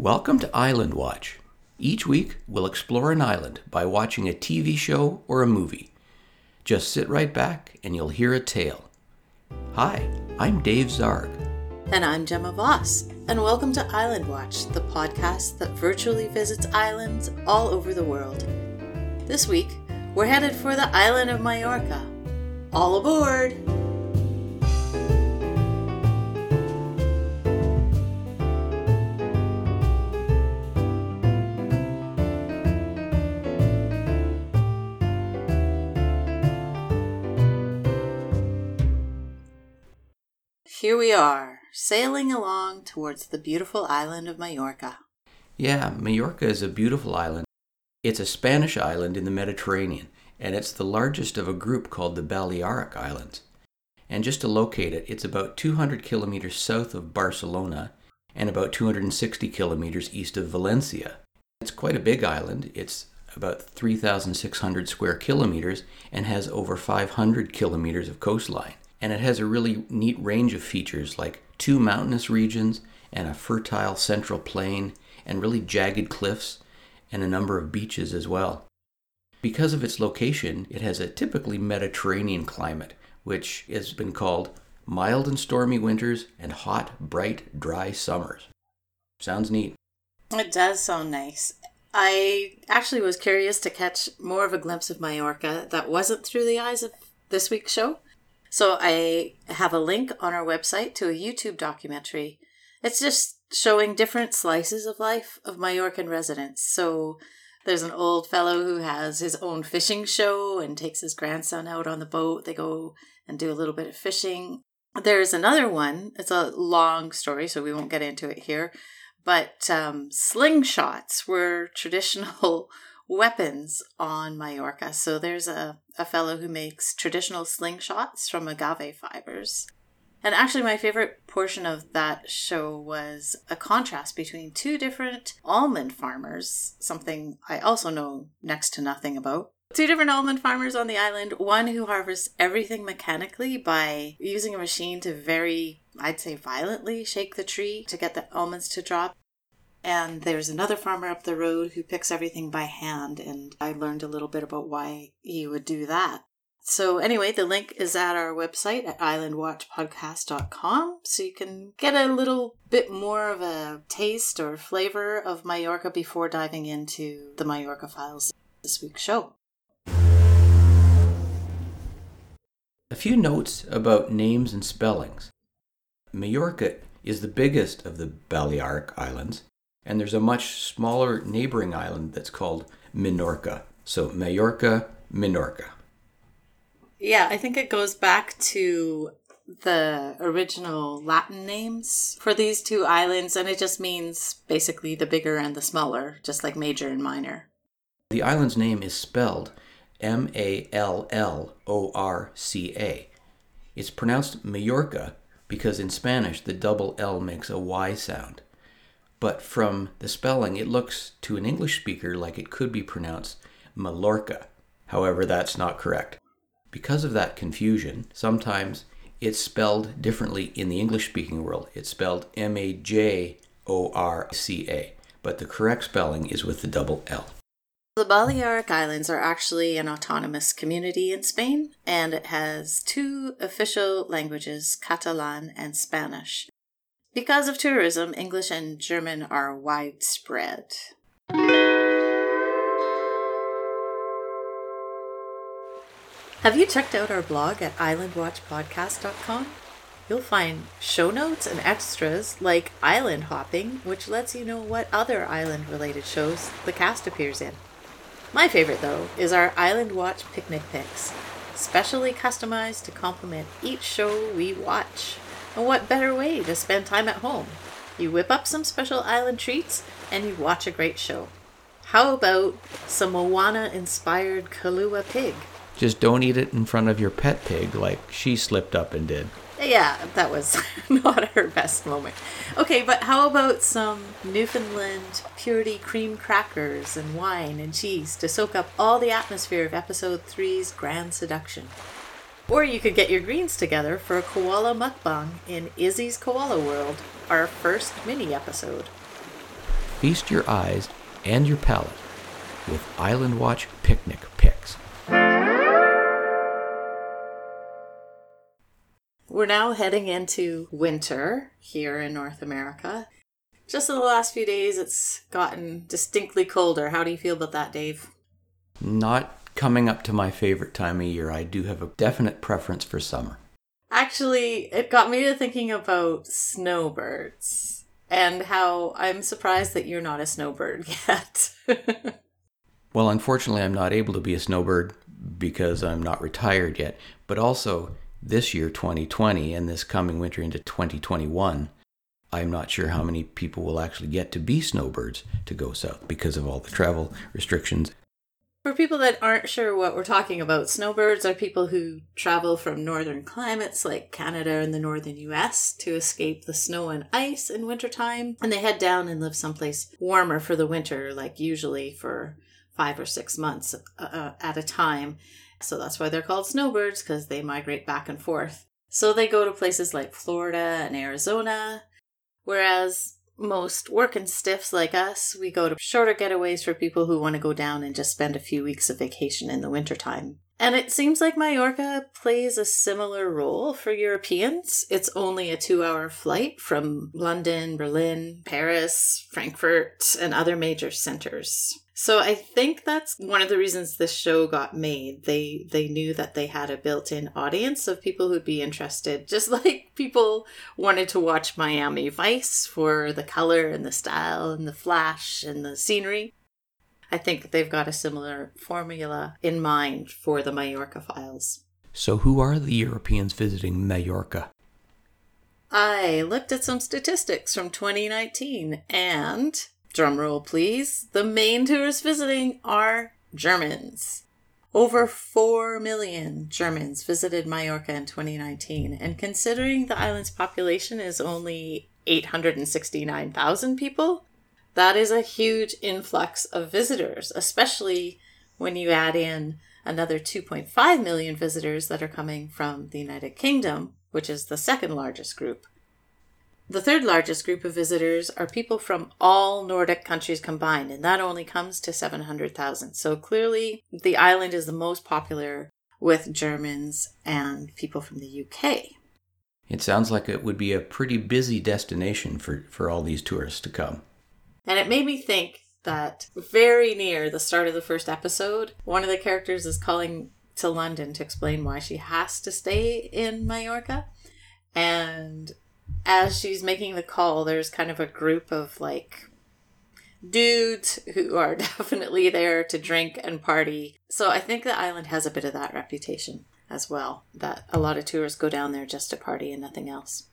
Welcome to Island Watch. Each week, we'll explore an island by watching a TV show or a movie. Just sit right back and you'll hear a tale. Hi, I'm Dave Zarg. And I'm Gemma Voss, and welcome to Island Watch, the podcast that virtually visits islands all over the world. This week, we're headed for the island of Mallorca. All aboard! Here we are, sailing along towards the beautiful island of Majorca. Yeah, Majorca is a beautiful island. It's a Spanish island in the Mediterranean, and it's the largest of a group called the Balearic Islands. And just to locate it, it's about 200 kilometers south of Barcelona and about 260 kilometers east of Valencia. It's quite a big island. It's about 3,600 square kilometers and has over 500 kilometers of coastline. And it has a really neat range of features like two mountainous regions and a fertile central plain and really jagged cliffs and a number of beaches as well. Because of its location, it has a typically Mediterranean climate, which has been called mild and stormy winters and hot, bright, dry summers. Sounds neat. It does sound nice. I actually was curious to catch more of a glimpse of Mallorca that wasn't through the eyes of this week's show. So I have a link on our website to a YouTube documentary. It's just showing different slices of life of Mallorcan residents. So there's an old fellow who has his own fishing show and takes his grandson out on the boat. They go and do a little bit of fishing. There's another one. It's a long story, so we won't get into it here. But um, slingshots were traditional weapons on Mallorca. So there's a, a fellow who makes traditional slingshots from agave fibers. And actually, my favorite portion of that show was a contrast between two different almond farmers, something I also know next to nothing about. Two different almond farmers on the island, one who harvests everything mechanically by using a machine to very, I'd say, violently shake the tree to get the almonds to drop. And there's another farmer up the road who picks everything by hand, and I learned a little bit about why he would do that. So, anyway, the link is at our website at islandwatchpodcast.com. So you can get a little bit more of a taste or flavor of Mallorca before diving into the Mallorca files this week's show. A few notes about names and spellings. Mallorca is the biggest of the Balearic Islands, and there's a much smaller neighboring island that's called Minorca. So, Majorca, Minorca. Yeah, I think it goes back to the original Latin names for these two islands, and it just means basically the bigger and the smaller, just like major and minor. The island's name is spelled M A L L O R C A. It's pronounced Mallorca because in Spanish the double L makes a Y sound. But from the spelling, it looks to an English speaker like it could be pronounced Mallorca. However, that's not correct. Because of that confusion, sometimes it's spelled differently in the English speaking world. It's spelled M A J O R C A, but the correct spelling is with the double L. The Balearic Islands are actually an autonomous community in Spain, and it has two official languages, Catalan and Spanish. Because of tourism, English and German are widespread. Have you checked out our blog at islandwatchpodcast.com? You'll find show notes and extras like island hopping, which lets you know what other island related shows the cast appears in. My favorite, though, is our Island Watch picnic Picks, specially customized to complement each show we watch. And what better way to spend time at home? You whip up some special island treats and you watch a great show. How about some Moana inspired Kalua pig? Just don't eat it in front of your pet pig like she slipped up and did. Yeah, that was not her best moment. Okay, but how about some Newfoundland purity cream crackers and wine and cheese to soak up all the atmosphere of episode three's Grand Seduction? Or you could get your greens together for a koala mukbang in Izzy's Koala World, our first mini episode. Feast your eyes and your palate with Island Watch picnic picks. We're now heading into winter here in North America. Just in the last few days, it's gotten distinctly colder. How do you feel about that, Dave? Not coming up to my favorite time of year. I do have a definite preference for summer. Actually, it got me to thinking about snowbirds and how I'm surprised that you're not a snowbird yet. well, unfortunately, I'm not able to be a snowbird because I'm not retired yet, but also this year, 2020, and this coming winter into 2021, I'm not sure how many people will actually get to be snowbirds to go south because of all the travel restrictions. For people that aren't sure what we're talking about, snowbirds are people who travel from northern climates like Canada and the northern US to escape the snow and ice in wintertime. And they head down and live someplace warmer for the winter, like usually for five or six months uh, uh at a time. So that's why they're called snowbirds because they migrate back and forth. So they go to places like Florida and Arizona, whereas most working stiffs like us, we go to shorter getaways for people who want to go down and just spend a few weeks of vacation in the wintertime. And it seems like Majorca plays a similar role for Europeans. It's only a two hour flight from London, Berlin, Paris, Frankfurt, and other major centers. So I think that's one of the reasons this show got made. They they knew that they had a built-in audience of people who'd be interested, just like people wanted to watch Miami Vice for the color and the style and the flash and the scenery. I think they've got a similar formula in mind for the Majorca files. So who are the Europeans visiting Majorca? I looked at some statistics from 2019 and drumroll please, the main tourists visiting are Germans. Over 4 million Germans visited Majorca in 2019, and considering the island's population is only 869,000 people, that is a huge influx of visitors, especially when you add in another 2.5 million visitors that are coming from the United Kingdom, which is the second largest group. The third largest group of visitors are people from all Nordic countries combined, and that only comes to 700,000. So clearly, the island is the most popular with Germans and people from the UK. It sounds like it would be a pretty busy destination for, for all these tourists to come. And it made me think that very near the start of the first episode, one of the characters is calling to London to explain why she has to stay in Majorca. And as she's making the call, there's kind of a group of like dudes who are definitely there to drink and party. So I think the island has a bit of that reputation as well, that a lot of tourists go down there just to party and nothing else.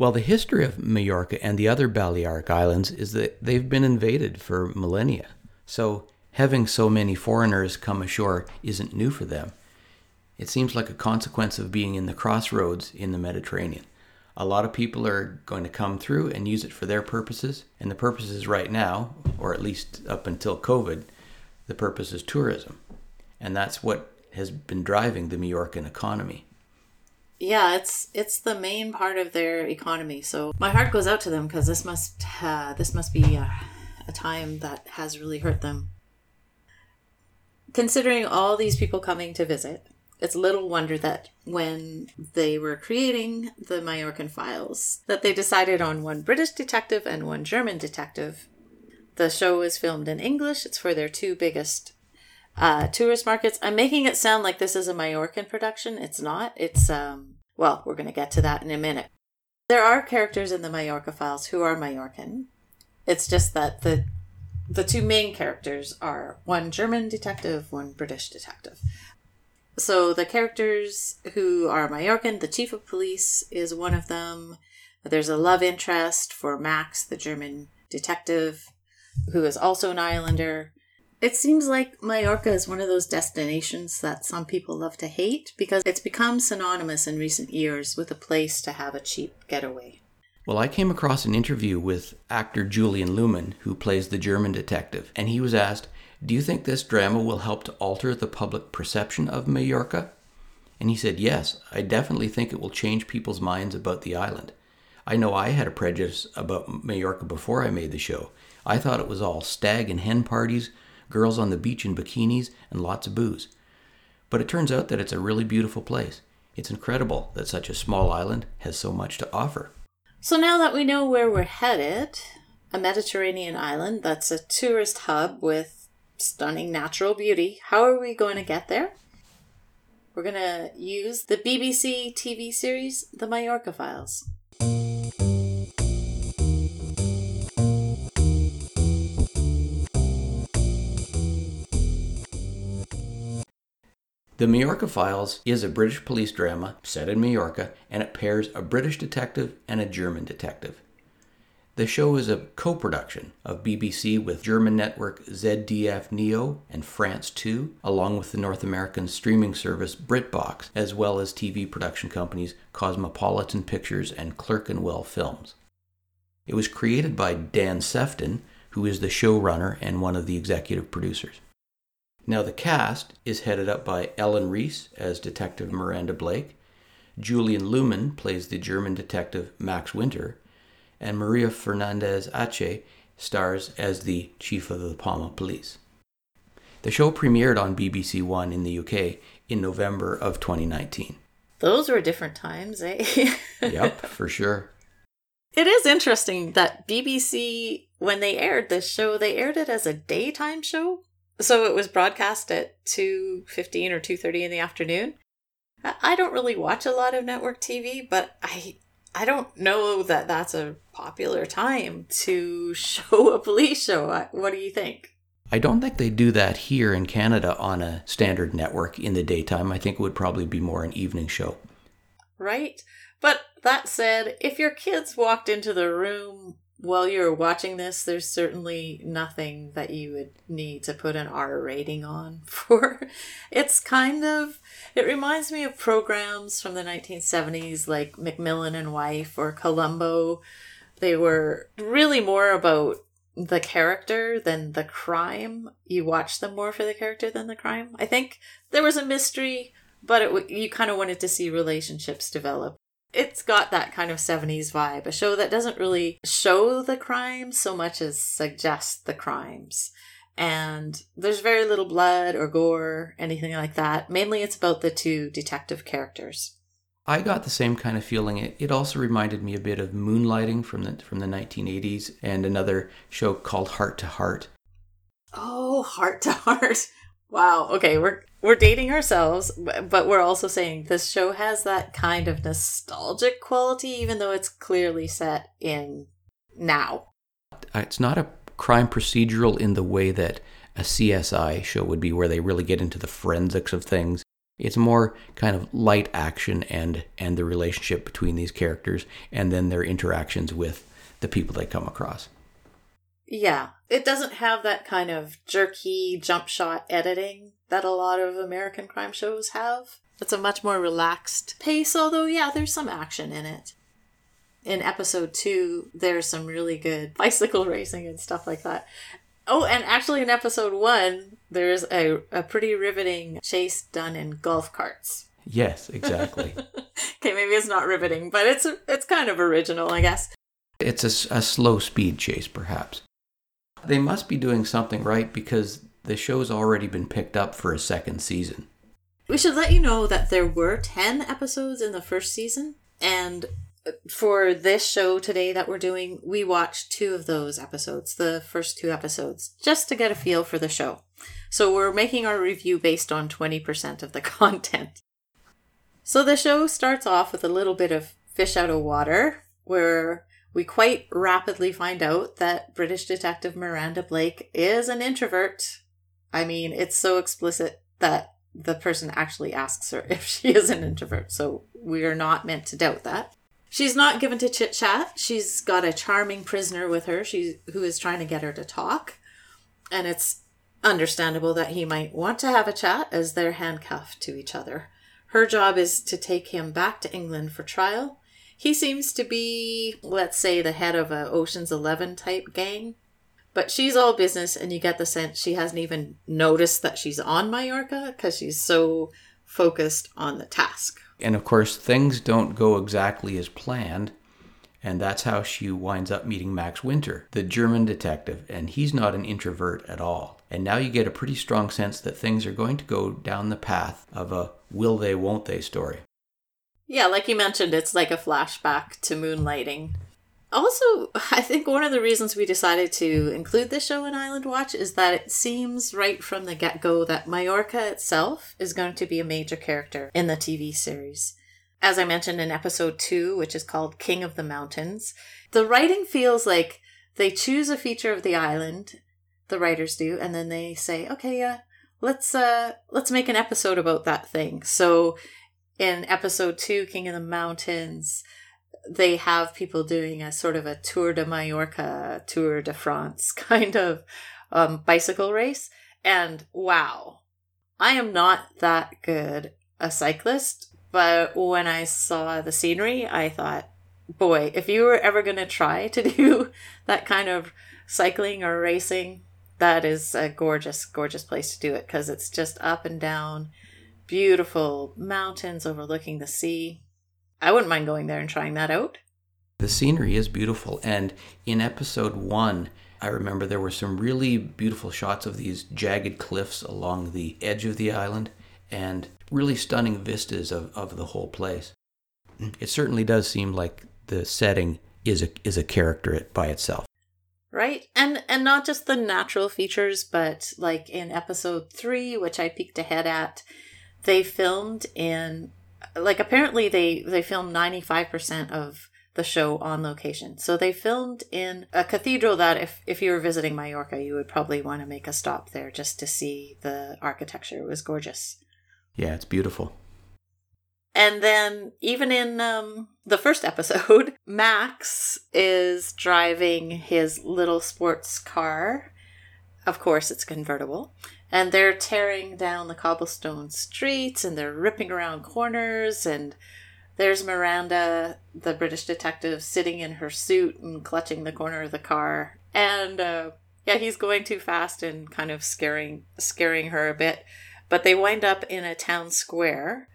Well, the history of Majorca and the other Balearic Islands is that they've been invaded for millennia. So having so many foreigners come ashore isn't new for them. It seems like a consequence of being in the crossroads in the Mediterranean a lot of people are going to come through and use it for their purposes. And the purposes right now, or at least up until COVID, the purpose is tourism. And that's what has been driving the Majorcan economy. Yeah, it's it's the main part of their economy. So my heart goes out to them because this must uh, this must be a, a time that has really hurt them. Considering all these people coming to visit, it's little wonder that when they were creating the Majorcan files, that they decided on one British detective and one German detective. The show is filmed in English. It's for their two biggest uh, tourist markets. I'm making it sound like this is a Majorcan production. It's not. It's um. Well, we're going to get to that in a minute. There are characters in the Majorca files who are Majorcan. It's just that the the two main characters are one German detective, one British detective. So the characters who are Majorcan, the chief of police is one of them. There's a love interest for Max, the German detective, who is also an islander. It seems like Majorca is one of those destinations that some people love to hate because it's become synonymous in recent years with a place to have a cheap getaway. Well, I came across an interview with actor Julian Looman, who plays the German detective, and he was asked do you think this drama will help to alter the public perception of Majorca? And he said, Yes, I definitely think it will change people's minds about the island. I know I had a prejudice about Majorca before I made the show. I thought it was all stag and hen parties, girls on the beach in bikinis, and lots of booze. But it turns out that it's a really beautiful place. It's incredible that such a small island has so much to offer. So now that we know where we're headed, a Mediterranean island that's a tourist hub with stunning natural beauty, how are we going to get there? We're going to use the BBC TV series The Majorca Files. The Majorca Files is a British police drama set in Majorca, and it pairs a British detective and a German detective. The show is a co production of BBC with German network ZDF Neo and France 2, along with the North American streaming service BritBox, as well as TV production companies Cosmopolitan Pictures and Clerkenwell Films. It was created by Dan Sefton, who is the showrunner and one of the executive producers. Now, the cast is headed up by Elen Rhys as Detective Miranda Blake, Julian Looman plays the German detective Max Winter, and Maria Fernandez Ache stars as the Chief of the Palma Police. The show premiered on BBC One in the UK in November of 2019. Those were different times, eh? yep, for sure. It is interesting that BBC, when they aired this show, they aired it as a daytime show so it was broadcast at 2.15 or 2.30 in the afternoon. I don't really watch a lot of network TV, but I I don't know that that's a popular time to show a police show. What do you think? I don't think they do that here in Canada on a standard network in the daytime. I think it would probably be more an evening show. Right. But that said, if your kids walked into the room while you're watching this, there's certainly nothing that you would need to put an R rating on for. It's kind of, it reminds me of programs from the 1970s like McMillan and Wife or Columbo. They were really more about the character than the crime. You watch them more for the character than the crime. I think there was a mystery, but it, you kind of wanted to see relationships develop it's got that kind of 70s vibe, a show that doesn't really show the crimes so much as suggest the crimes. And there's very little blood or gore, anything like that. Mainly it's about the two detective characters. I got the same kind of feeling. It, it also reminded me a bit of Moonlighting from the from the 1980s and another show called Hart to Hart. Oh, Hart to Hart. Wow. Okay, we're we're dating ourselves, but we're also saying this show has that kind of nostalgic quality, even though it's clearly set in now. Uh, it's not a crime procedural in the way that a CSI show would be, where they really get into the forensics of things. It's more kind of light action and and the relationship between these characters, and then their interactions with the people they come across. Yeah, it doesn't have that kind of jerky jump shot editing that a lot of American crime shows have. It's a much more relaxed pace, although, yeah, there's some action in it. In episode two, there's some really good bicycle racing and stuff like that. Oh, and actually, in episode one, there's a, a pretty riveting chase done in golf carts. Yes, exactly. okay, maybe it's not riveting, but it's it's kind of original, I guess. It's a, a slow speed chase, perhaps. They must be doing something right because the show's already been picked up for a second season. We should let you know that there were 10 episodes in the first season, and uh, for this show today that we're doing, we watched two of those episodes, the first two episodes, just to get a feel for the show. So we're making our review based on 20% of the content. So the show starts off with a little bit of fish out of water, where we quite rapidly find out that British detective Miranda Blake is an introvert. I mean, it's so explicit that the person actually asks her if she is an introvert, so we are not meant to doubt that. She's not given to chit chat. She's got a charming prisoner with her, she who is trying to get her to talk. And it's understandable that he might want to have a chat as they're handcuffed to each other. Her job is to take him back to England for trial he seems to be, let's say, the head of a Ocean's Eleven type gang. But she's all business, and you get the sense she hasn't even noticed that she's on Mallorca because she's so focused on the task. And of course, things don't go exactly as planned And that's how she winds up meeting Max Winter, the German detective, and he's not an introvert at all. And now you get a pretty strong sense that things are going to go down the path of a will they, won't they story. Yeah, like you mentioned, it's like a flashback to moonlighting. Also, I think one of the reasons we decided to include this show in Island Watch is that it seems right from the get go that Majorca itself is going to be a major character in the TV series. As I mentioned in episode two, which is called King of the Mountains, the writing feels like they choose a feature of the island, the writers do, and then they say, okay, yeah, let's uh let's make an episode about that thing. So in episode two, King of the Mountains, they have people doing a sort of a Tour de Mallorca, Tour de France kind of um, bicycle race. And wow, I am not that good a cyclist, but when I saw the scenery, I thought, boy, if you were ever going to try to do that kind of cycling or racing, that is a gorgeous, gorgeous place to do it because it's just up and down, beautiful mountains overlooking the sea. I wouldn't mind going there and trying that out. The scenery is beautiful. And in episode one, I remember there were some really beautiful shots of these jagged cliffs along the edge of the island and really stunning vistas of, of the whole place. It certainly does seem like the setting is a is a character by itself. Right? And and not just the natural features, but like in episode 3, which I peeked ahead at, they filmed in like apparently they they filmed 95% of the show on location. So they filmed in a cathedral that if if you were visiting Mallorca, you would probably want to make a stop there just to see the architecture. It was gorgeous. Yeah, it's beautiful. And then even in um, the first episode, Max is driving his little sports car. Of course, it's convertible and they're tearing down the cobblestone streets and they're ripping around corners and there's Miranda, the British detective, sitting in her suit and clutching the corner of the car. And uh, yeah, he's going too fast and kind of scaring scaring her a bit. But they wind up in a town square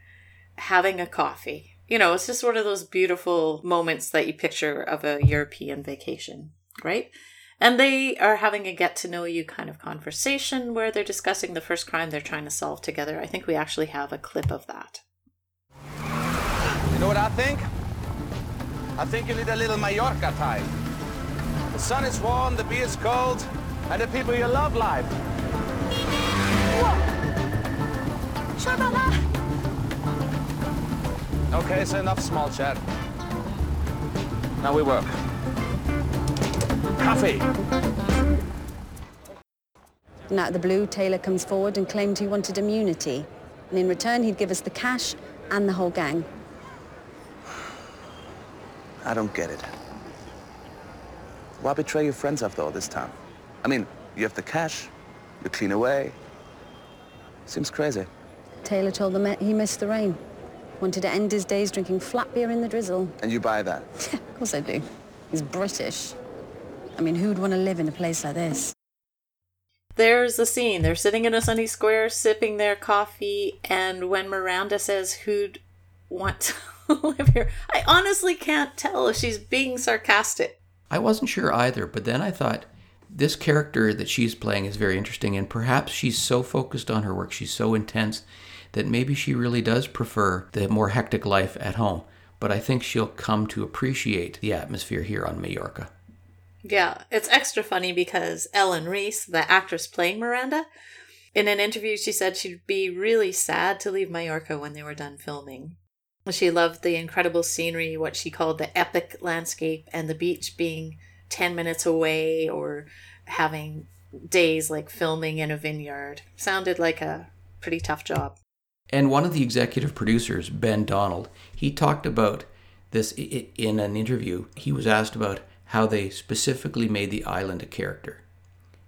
having a coffee. You know, it's just one of those beautiful moments that you picture of a European vacation, right? And they are having a get to know you kind of conversation where they're discussing the first crime they're trying to solve together. I think we actually have a clip of that. You know what I think? I think you need a little Mallorca time. The sun is warm, the beer is cold, and the people you love live. Okay, so enough small chat. Now we work coffee. And out of the blue, Taylor comes forward and claimed he wanted immunity. And in return, he'd give us the cash and the whole gang. I don't get it. Why betray your friends after all this time? I mean, you have the cash, you clean away. Seems crazy. Taylor told the them he missed the rain. Wanted to end his days drinking flat beer in the drizzle. And you buy that? of course I do. He's British. I mean, who'd want to live in a place like this? There's the scene. They're sitting in a sunny square, sipping their coffee, and when Miranda says, Who'd want to live here? I honestly can't tell if she's being sarcastic. I wasn't sure either, but then I thought, this character that she's playing is very interesting, and perhaps she's so focused on her work, she's so intense, that maybe she really does prefer the more hectic life at home. But I think she'll come to appreciate the atmosphere here on Majorca. Yeah, it's extra funny because Elen Rhys, the actress playing Miranda, in an interview she said she'd be really sad to leave Mallorca when they were done filming. She loved the incredible scenery, what she called the epic landscape, and the beach being 10 minutes away or having days like filming in a vineyard. Sounded like a pretty tough job. And one of the executive producers, Ben Donald, he talked about this in an interview. He was asked about how they specifically made the island a character.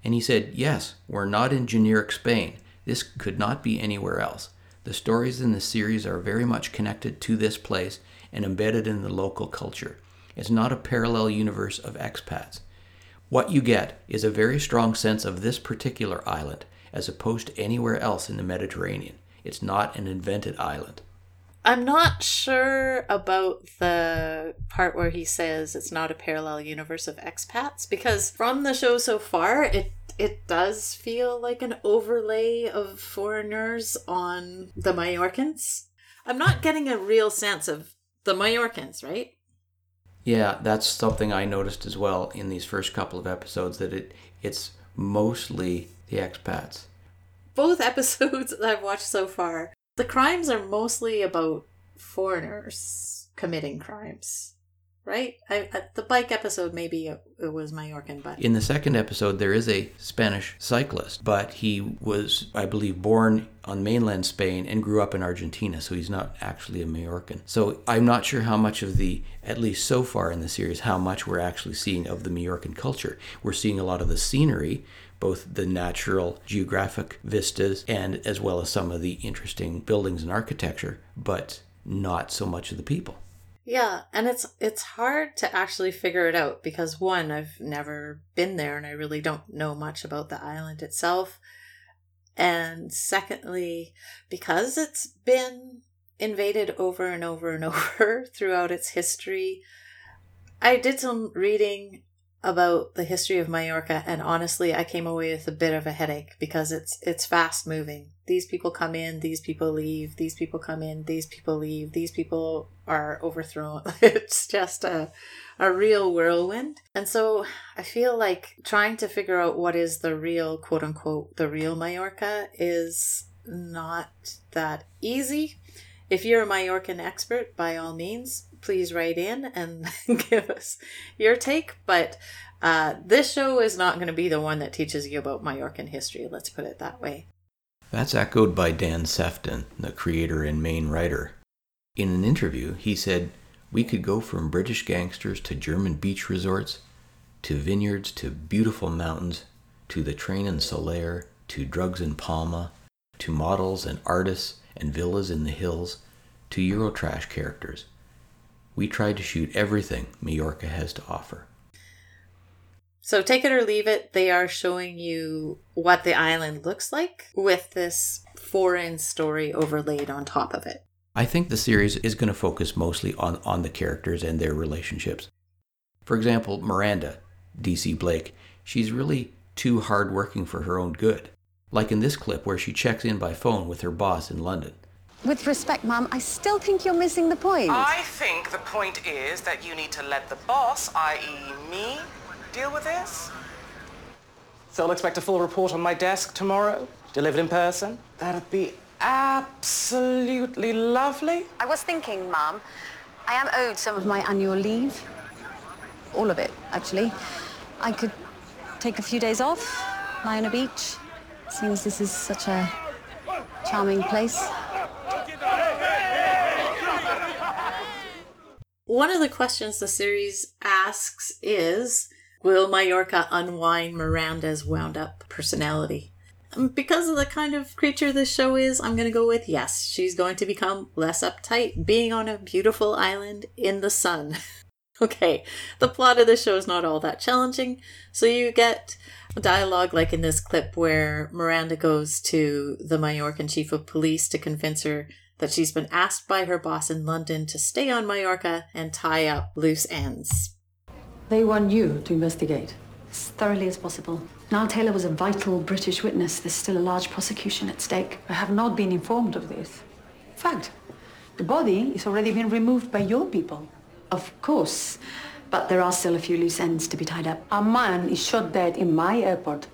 And he said, Yes, we're not in generic Spain. This could not be anywhere else. The stories in the series are very much connected to this place and embedded in the local culture. It's not a parallel universe of expats. What you get is a very strong sense of this particular island as opposed to anywhere else in the Mediterranean. It's not an invented island. I'm not sure about the part where he says it's not a parallel universe of expats because from the show so far, it it does feel like an overlay of foreigners on the Majorcans. I'm not getting a real sense of the Majorcans, right? Yeah, that's something I noticed as well in these first couple of episodes that it it's mostly the expats. Both episodes that I've watched so far, the crimes are mostly about foreigners committing crimes right? I, the bike episode, maybe it, it was Majorcan, but. In the second episode, there is a Spanish cyclist, but he was, I believe, born on mainland Spain and grew up in Argentina, so he's not actually a Majorcan. So I'm not sure how much of the, at least so far in the series, how much we're actually seeing of the Majorcan culture. We're seeing a lot of the scenery, both the natural geographic vistas and as well as some of the interesting buildings and architecture, but not so much of the people. Yeah, and it's it's hard to actually figure it out because one, I've never been there and I really don't know much about the island itself. And secondly, because it's been invaded over and over and over throughout its history, I did some reading about the history of Majorca and honestly I came away with a bit of a headache because it's it's fast moving. These people come in, these people leave, these people come in, these people leave, these people are overthrown. it's just a a real whirlwind. And so I feel like trying to figure out what is the real quote unquote the real Majorca is not that easy. If you're a Majorcan expert, by all means, please write in and give us your take. But uh, this show is not going to be the one that teaches you about Majorcan history, let's put it that way. That's echoed by Dan Sefton, the creator and main writer. In an interview, he said, We could go from British gangsters to German beach resorts, to vineyards, to beautiful mountains, to the train in Sóller, to drugs in Palma, to models and artists and villas in the hills, to Eurotrash characters. We tried to shoot everything Majorca has to offer. So take it or leave it, they are showing you what the island looks like with this foreign story overlaid on top of it. I think the series is going to focus mostly on, on the characters and their relationships. For example, Miranda, DC Blake, she's really too hardworking for her own good. Like in this clip where she checks in by phone with her boss in London. With respect, Mum, I still think you're missing the point. I think the point is that you need to let the boss, i.e. me, deal with this. So I'll expect a full report on my desk tomorrow, delivered in person. That'd be absolutely lovely. I was thinking, Mum, I am owed some of my annual leave. All of it, actually. I could take a few days off, lie on a beach, seeing as this is such a charming place. One of the questions the series asks is Will Majorca unwind Miranda's wound up personality? Um, because of the kind of creature this show is, I'm going to go with yes. She's going to become less uptight, being on a beautiful island in the sun. okay, the plot of the show is not all that challenging, so you get a dialogue like in this clip where Miranda goes to the Majorcan chief of police to convince her that she's been asked by her boss in London to stay on Majorca and tie up loose ends. They want you to investigate. As thoroughly as possible. Niall Taylor was a vital British witness. There's still a large prosecution at stake. I have not been informed of this. Fact, the body is already been removed by your people. Of course, but there are still a few loose ends to be tied up. A man is shot dead in my airport.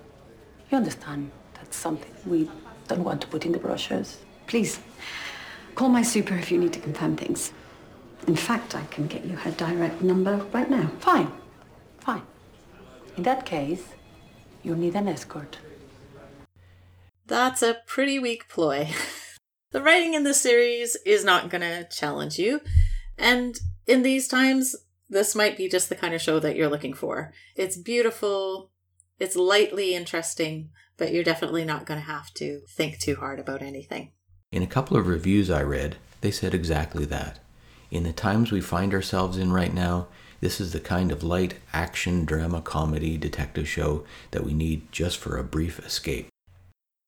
You understand? That's something we don't want to put in the brochures. Please, Call my super if you need to confirm things. In fact, I can get you her direct number right now. Fine. Fine. In that case, you'll need an escort. That's a pretty weak ploy. the writing in the series is not going to challenge you. And in these times, this might be just the kind of show that you're looking for. It's beautiful, it's lightly interesting, but you're definitely not going to have to think too hard about anything. In a couple of reviews I read, they said exactly that. In the times we find ourselves in right now, this is the kind of light action, drama, comedy, detective show that we need just for a brief escape.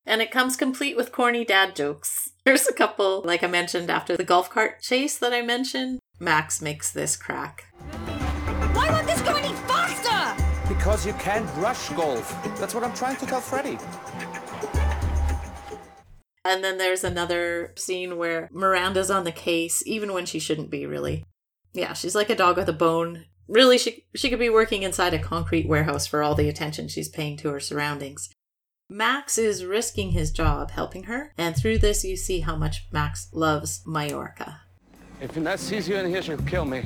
And it comes complete with corny dad jokes. There's a couple, like I mentioned after the golf cart chase that I mentioned. Max makes this crack. Why won't this go any faster? Because you can't rush golf. That's what I'm trying to tell Freddie. And then there's another scene where Miranda's on the case, even when she shouldn't be, really. Yeah, she's like a dog with a bone. Really, she, she could be working inside a concrete warehouse for all the attention she's paying to her surroundings. Max is risking his job helping her, and through this, you see how much Max loves Majorca. If Inez sees you in here, she'll kill me.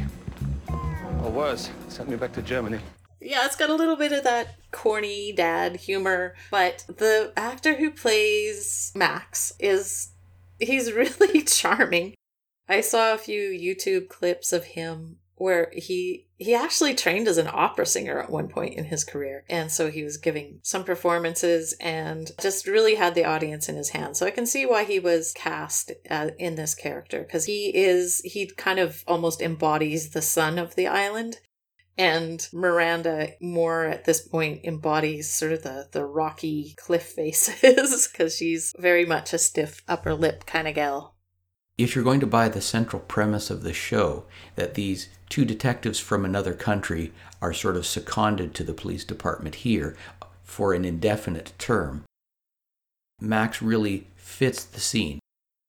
Or worse, send me back to Germany. Yeah, it's got a little bit of that corny dad humor, but the actor who plays Max is he's really charming. I saw a few YouTube clips of him where he he actually trained as an opera singer at one point in his career and so he was giving some performances and just really had the audience in his hands so i can see why he was cast uh, in this character because he is he kind of almost embodies the sun of the island and Miranda more at this point embodies sort of the, the rocky cliff faces because she's very much a stiff upper lip kind of gal. If you're going to buy the central premise of the show, that these two detectives from another country are sort of seconded to the police department here for an indefinite term, Max really fits the scene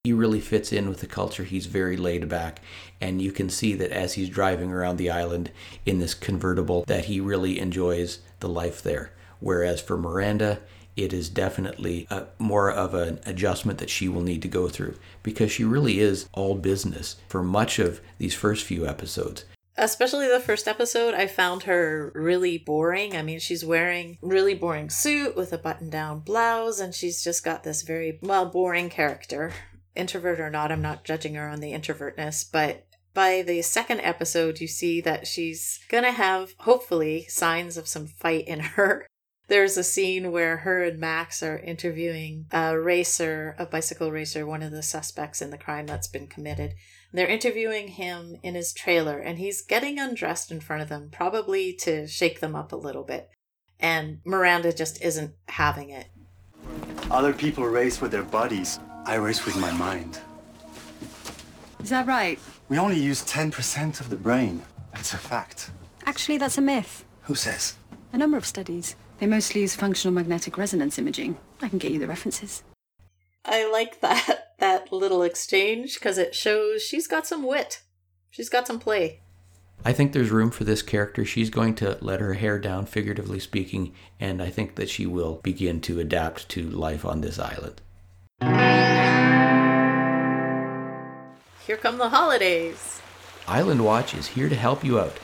he really fits in with the culture. He's very laid back, and you can see that as he's driving around the island in this convertible, that he really enjoys the life there. Whereas for Miranda, it is definitely a, more of an adjustment that she will need to go through because she really is all business for much of these first few episodes. Especially the first episode, I found her really boring. I mean, she's wearing really boring suit with a button-down blouse and she's just got this very well boring character introvert or not, I'm not judging her on the introvertness, but by the second episode, you see that she's gonna have, hopefully, signs of some fight in her. There's a scene where her and Max are interviewing a racer, a bicycle racer, one of the suspects in the crime that's been committed. They're interviewing him in his trailer, and he's getting undressed in front of them, probably to shake them up a little bit. And Miranda just isn't having it. Other people race with their bodies. I race with my mind. Is that right? We only use 10% of the brain. That's a fact. Actually, that's a myth. Who says? A number of studies. They mostly use functional magnetic resonance imaging. I can get you the references. I like that that little exchange because it shows she's got some wit. She's got some play. I think there's room for this character. She's going to let her hair down, figuratively speaking, and I think that she will begin to adapt to life on this island. Here come the holidays. Island Watch is here to help you out.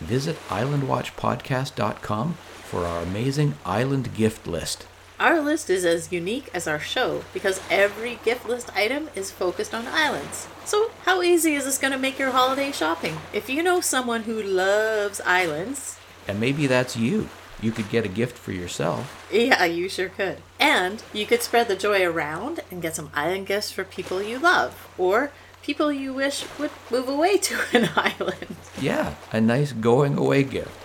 Visit islandwatchpodcast.com for our amazing island gift list. Our list is as unique as our show because every gift list item is focused on islands. So, how easy is this going to make your holiday shopping? If you know someone who loves islands, And maybe that's you. You could get a gift for yourself. yeah, you sure could. And you could spread the joy around and get some island gifts for people you love or people you wish would move away to an island. Yeah, a nice going away gift.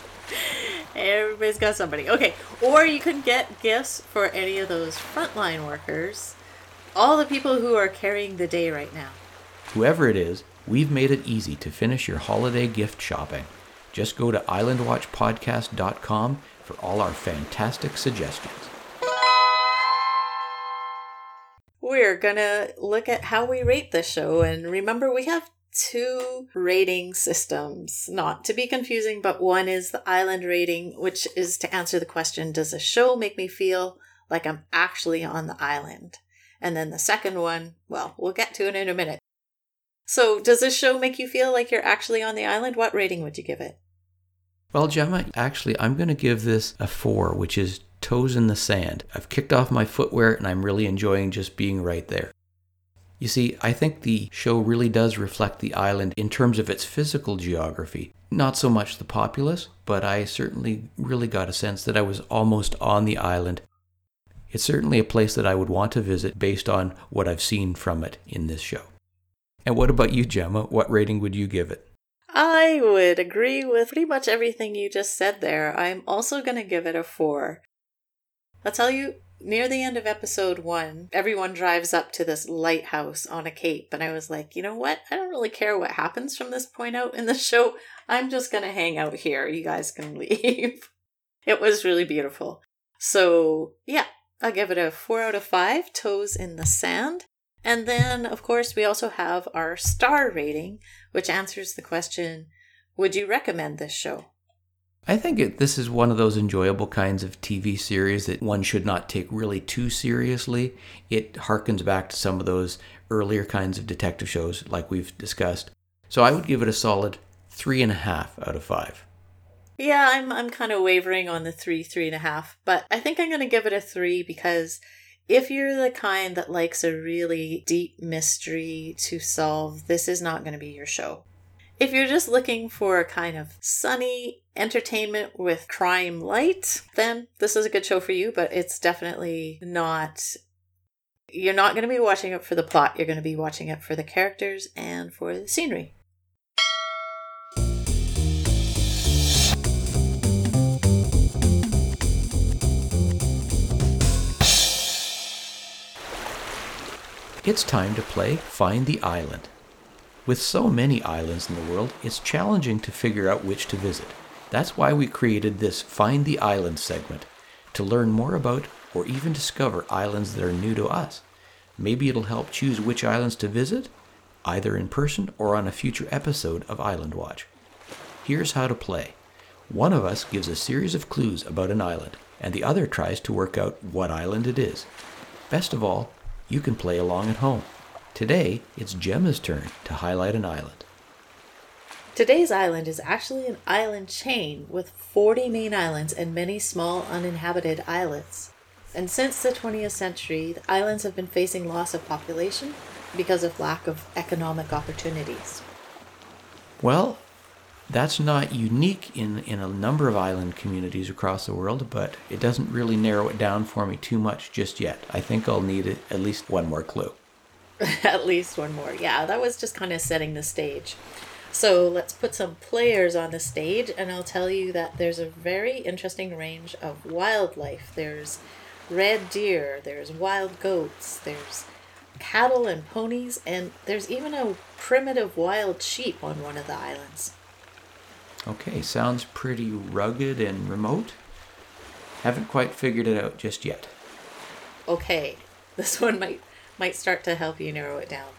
Everybody's got somebody. Okay, or you can get gifts for any of those frontline workers, all the people who are carrying the day right now. Whoever it is, we've made it easy to finish your holiday gift shopping. Just go to islandwatchpodcast.com for all our fantastic suggestions. We're gonna look at how we rate the show, and remember, we have two rating systems, not to be confusing, but one is the island rating, which is to answer the question Does a show make me feel like I'm actually on the island? And then the second one, well, we'll get to it in a minute. So, does this show make you feel like you're actually on the island? What rating would you give it? Well, Gemma, actually, I'm going to give this a four, which is toes in the sand. I've kicked off my footwear and I'm really enjoying just being right there. You see, I think the show really does reflect the island in terms of its physical geography. Not so much the populace, but I certainly really got a sense that I was almost on the island. It's certainly a place that I would want to visit based on what I've seen from it in this show. And what about you, Gemma? What rating would you give it? I would agree with pretty much everything you just said there. I'm also going to give it a four. I'll tell you, near the end of episode one, everyone drives up to this lighthouse on a cape. And I was like, you know what? I don't really care what happens from this point out in the show. I'm just going to hang out here. You guys can leave. it was really beautiful. So, yeah, I'll give it a four out of five toes in the sand. And then, of course, we also have our star rating, which answers the question Would you recommend this show? I think it, this is one of those enjoyable kinds of TV series that one should not take really too seriously. It harkens back to some of those earlier kinds of detective shows, like we've discussed. So I would give it a solid three and a half out of five. Yeah, I'm I'm kind of wavering on the three, three and a half, but I think I'm gonna give it a three because if you're the kind that likes a really deep mystery to solve, this is not going to be your show. If you're just looking for a kind of sunny entertainment with crime light, then this is a good show for you, but it's definitely not. You're not going to be watching it for the plot, you're going to be watching it for the characters and for the scenery. It's time to play Find the Island. With so many islands in the world, it's challenging to figure out which to visit. That's why we created this Find the Island segment to learn more about or even discover islands that are new to us. Maybe it'll help choose which islands to visit, either in person or on a future episode of Island Watch. Here's how to play one of us gives a series of clues about an island, and the other tries to work out what island it is. Best of all, you can play along at home. Today, it's Gemma's turn to highlight an island. Today's island is actually an island chain with 40 main islands and many small uninhabited islets. And since the 20th century, the islands have been facing loss of population because of lack of economic opportunities. Well, that's not unique in, in a number of island communities across the world, but it doesn't really narrow it down for me too much just yet. I think I'll need at least one more clue. at least one more. Yeah, that was just kind of setting the stage. So let's put some players on the stage, and I'll tell you that there's a very interesting range of wildlife. There's red deer, there's wild goats, there's cattle and ponies, and there's even a primitive wild sheep on one of the islands. Okay, sounds pretty rugged and remote. Haven't quite figured it out just yet. Okay, this one might might start to help you narrow it down.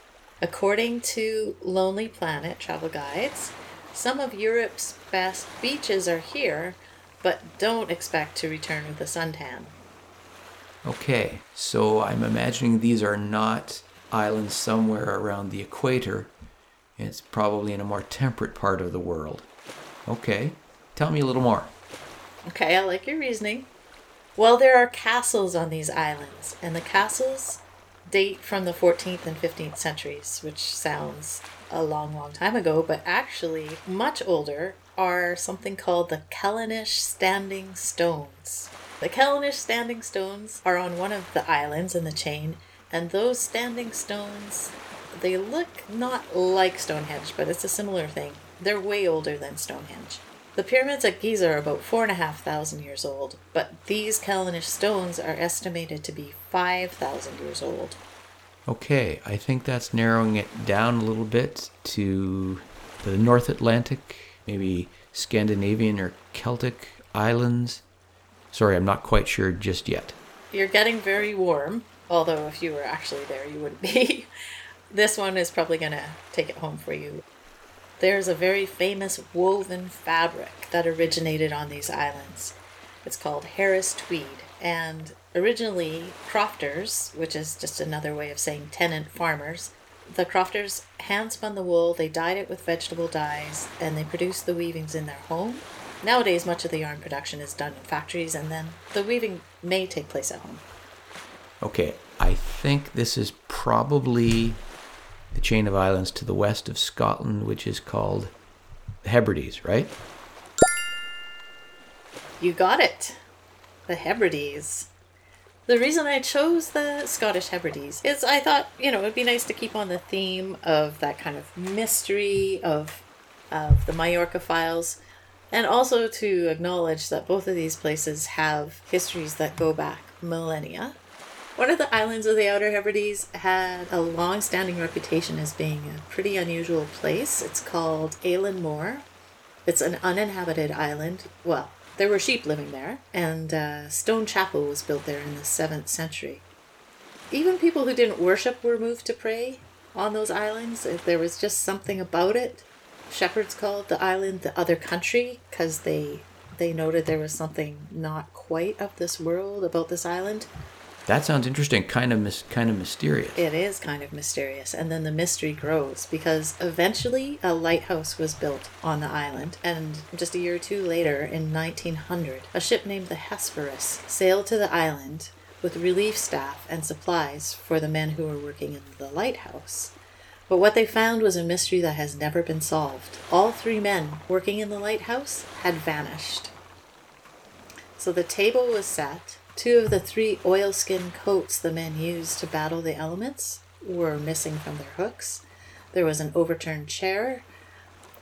According to Lonely Planet travel guides, some of Europe's best beaches are here, but don't expect to return with a suntan. Okay, so I'm imagining these are not islands somewhere around the equator. It's probably in a more temperate part of the world. Okay, tell me a little more. Okay, I like your reasoning. Well, there are castles on these islands, and the castles date from the 14th and 15th centuries, which sounds a long, long time ago, but actually much older are something called the Callanish Standing Stones. The Callanish Standing Stones are on one of the islands in the chain, and those standing stones, they look not like Stonehenge, but it's a similar thing. They're way older than Stonehenge. The pyramids at Giza are about four and a half thousand years old, but these Callanish stones are estimated to be 5,000 years old. Okay, I think that's narrowing it down a little bit to the North Atlantic, maybe Scandinavian or Celtic islands. Sorry, I'm not quite sure just yet. You're getting very warm, although if you were actually there, you wouldn't be. this one is probably going to take it home for you. There's a very famous woven fabric that originated on these islands. It's called Harris tweed, and originally crofters, which is just another way of saying tenant farmers, the crofters hand spun the wool, they dyed it with vegetable dyes, and they produced the weavings in their home. Nowadays, much of the yarn production is done in factories, and then the weaving may take place at home. Okay, I think this is probably the chain of islands to the west of Scotland, which is called the Hebrides, right? You got it. The Hebrides. The reason I chose the Scottish Hebrides is I thought, you know, it'd be nice to keep on the theme of that kind of mystery of of the Majorca files and also to acknowledge that both of these places have histories that go back millennia. One of the islands of the Outer Hebrides had a long standing reputation as being a pretty unusual place. It's called Eilean Mor. It's an uninhabited island. Well, there were sheep living there, and a stone chapel was built there in the 7th century. Even people who didn't worship were moved to pray on those islands. There was just something about it, shepherds called the island the other country because they they noted there was something not quite of this world about this island. That sounds interesting. Kind of mis- kind of mysterious. It is kind of mysterious, and then the mystery grows because eventually a lighthouse was built on the island, and just a year or two later, in 1900, a ship named the Hesperus sailed to the island with relief staff and supplies for the men who were working in the lighthouse. But what they found was a mystery that has never been solved. All three men working in the lighthouse had vanished. So the table was set. Two of the three oilskin coats the men used to battle the elements were missing from their hooks. There was an overturned chair.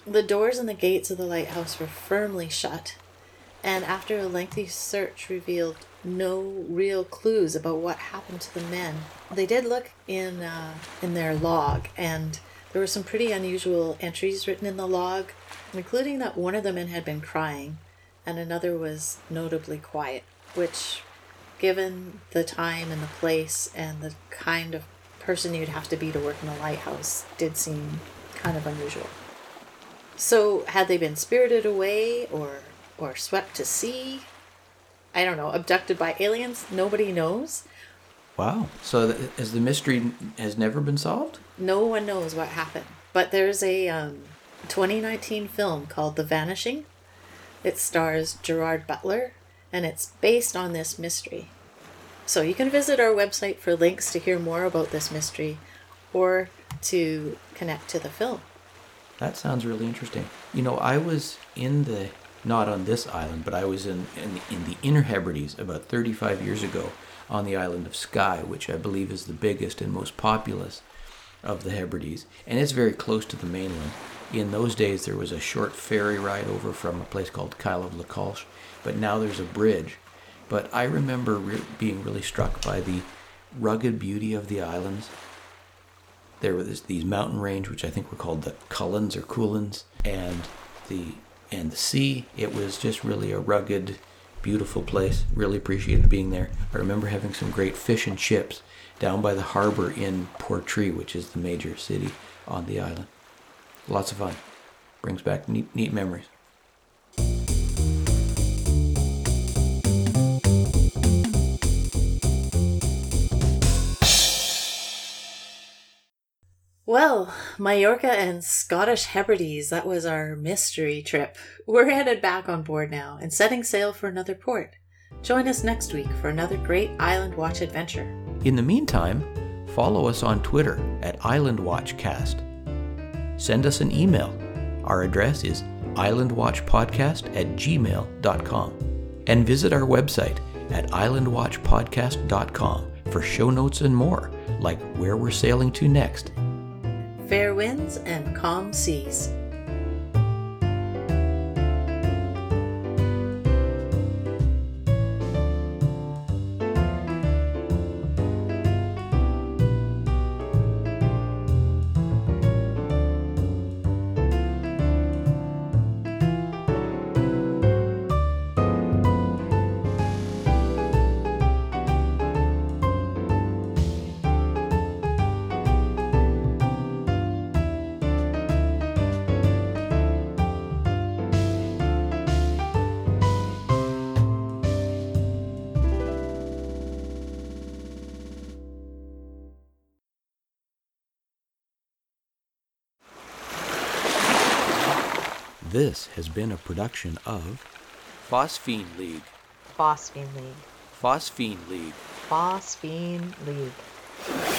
The doors and the gates of the lighthouse were firmly shut, and after a lengthy search revealed no real clues about what happened to the men. They did look in uh, in their log, and there were some pretty unusual entries written in the log, including that one of the men had been crying, and another was notably quiet, which, given the time and the place and the kind of person you'd have to be to work in a lighthouse, did seem kind of unusual. So, had they been spirited away or or swept to sea? I don't know, abducted by aliens? Nobody knows. Wow. So th- has the mystery has never been solved? No one knows what happened. But there's a um, 2019 film called The Vanishing. It stars Gerard Butler, and it's based on this mystery. So you can visit our website for links to hear more about this mystery or to connect to the film. That sounds really interesting. You know, I was in the not on this island, but I was in in, in the Inner Hebrides about 35 years ago on the island of Skye, which I believe is the biggest and most populous of the Hebrides, and it's very close to the mainland. In those days, there was a short ferry ride over from a place called Kyle of Lochalsh, but now there's a bridge. But I remember re- being really struck by the rugged beauty of the islands. There was these mountain range, which I think were called the Cullens or Coolins, and the and the sea. It was just really a rugged, beautiful place. Really appreciated being there. I remember having some great fish and chips down by the harbor in Portree, which is the major city on the island. Lots of fun. Brings back neat, neat memories. Well, Mallorca and Scottish Hebrides, that was our mystery trip. We're headed back on board now and setting sail for another port. Join us next week for another great Island Watch adventure. In the meantime, follow us on Twitter at Island Watch Cast. Send us an email. Our address is islandwatchpodcast at gmail.com. And visit our website at islandwatchpodcast.com for show notes and more, like where we're sailing to next. Fair winds and calm seas. This has been a production of Phosphine League. Phosphine League. Phosphine League. Phosphine League.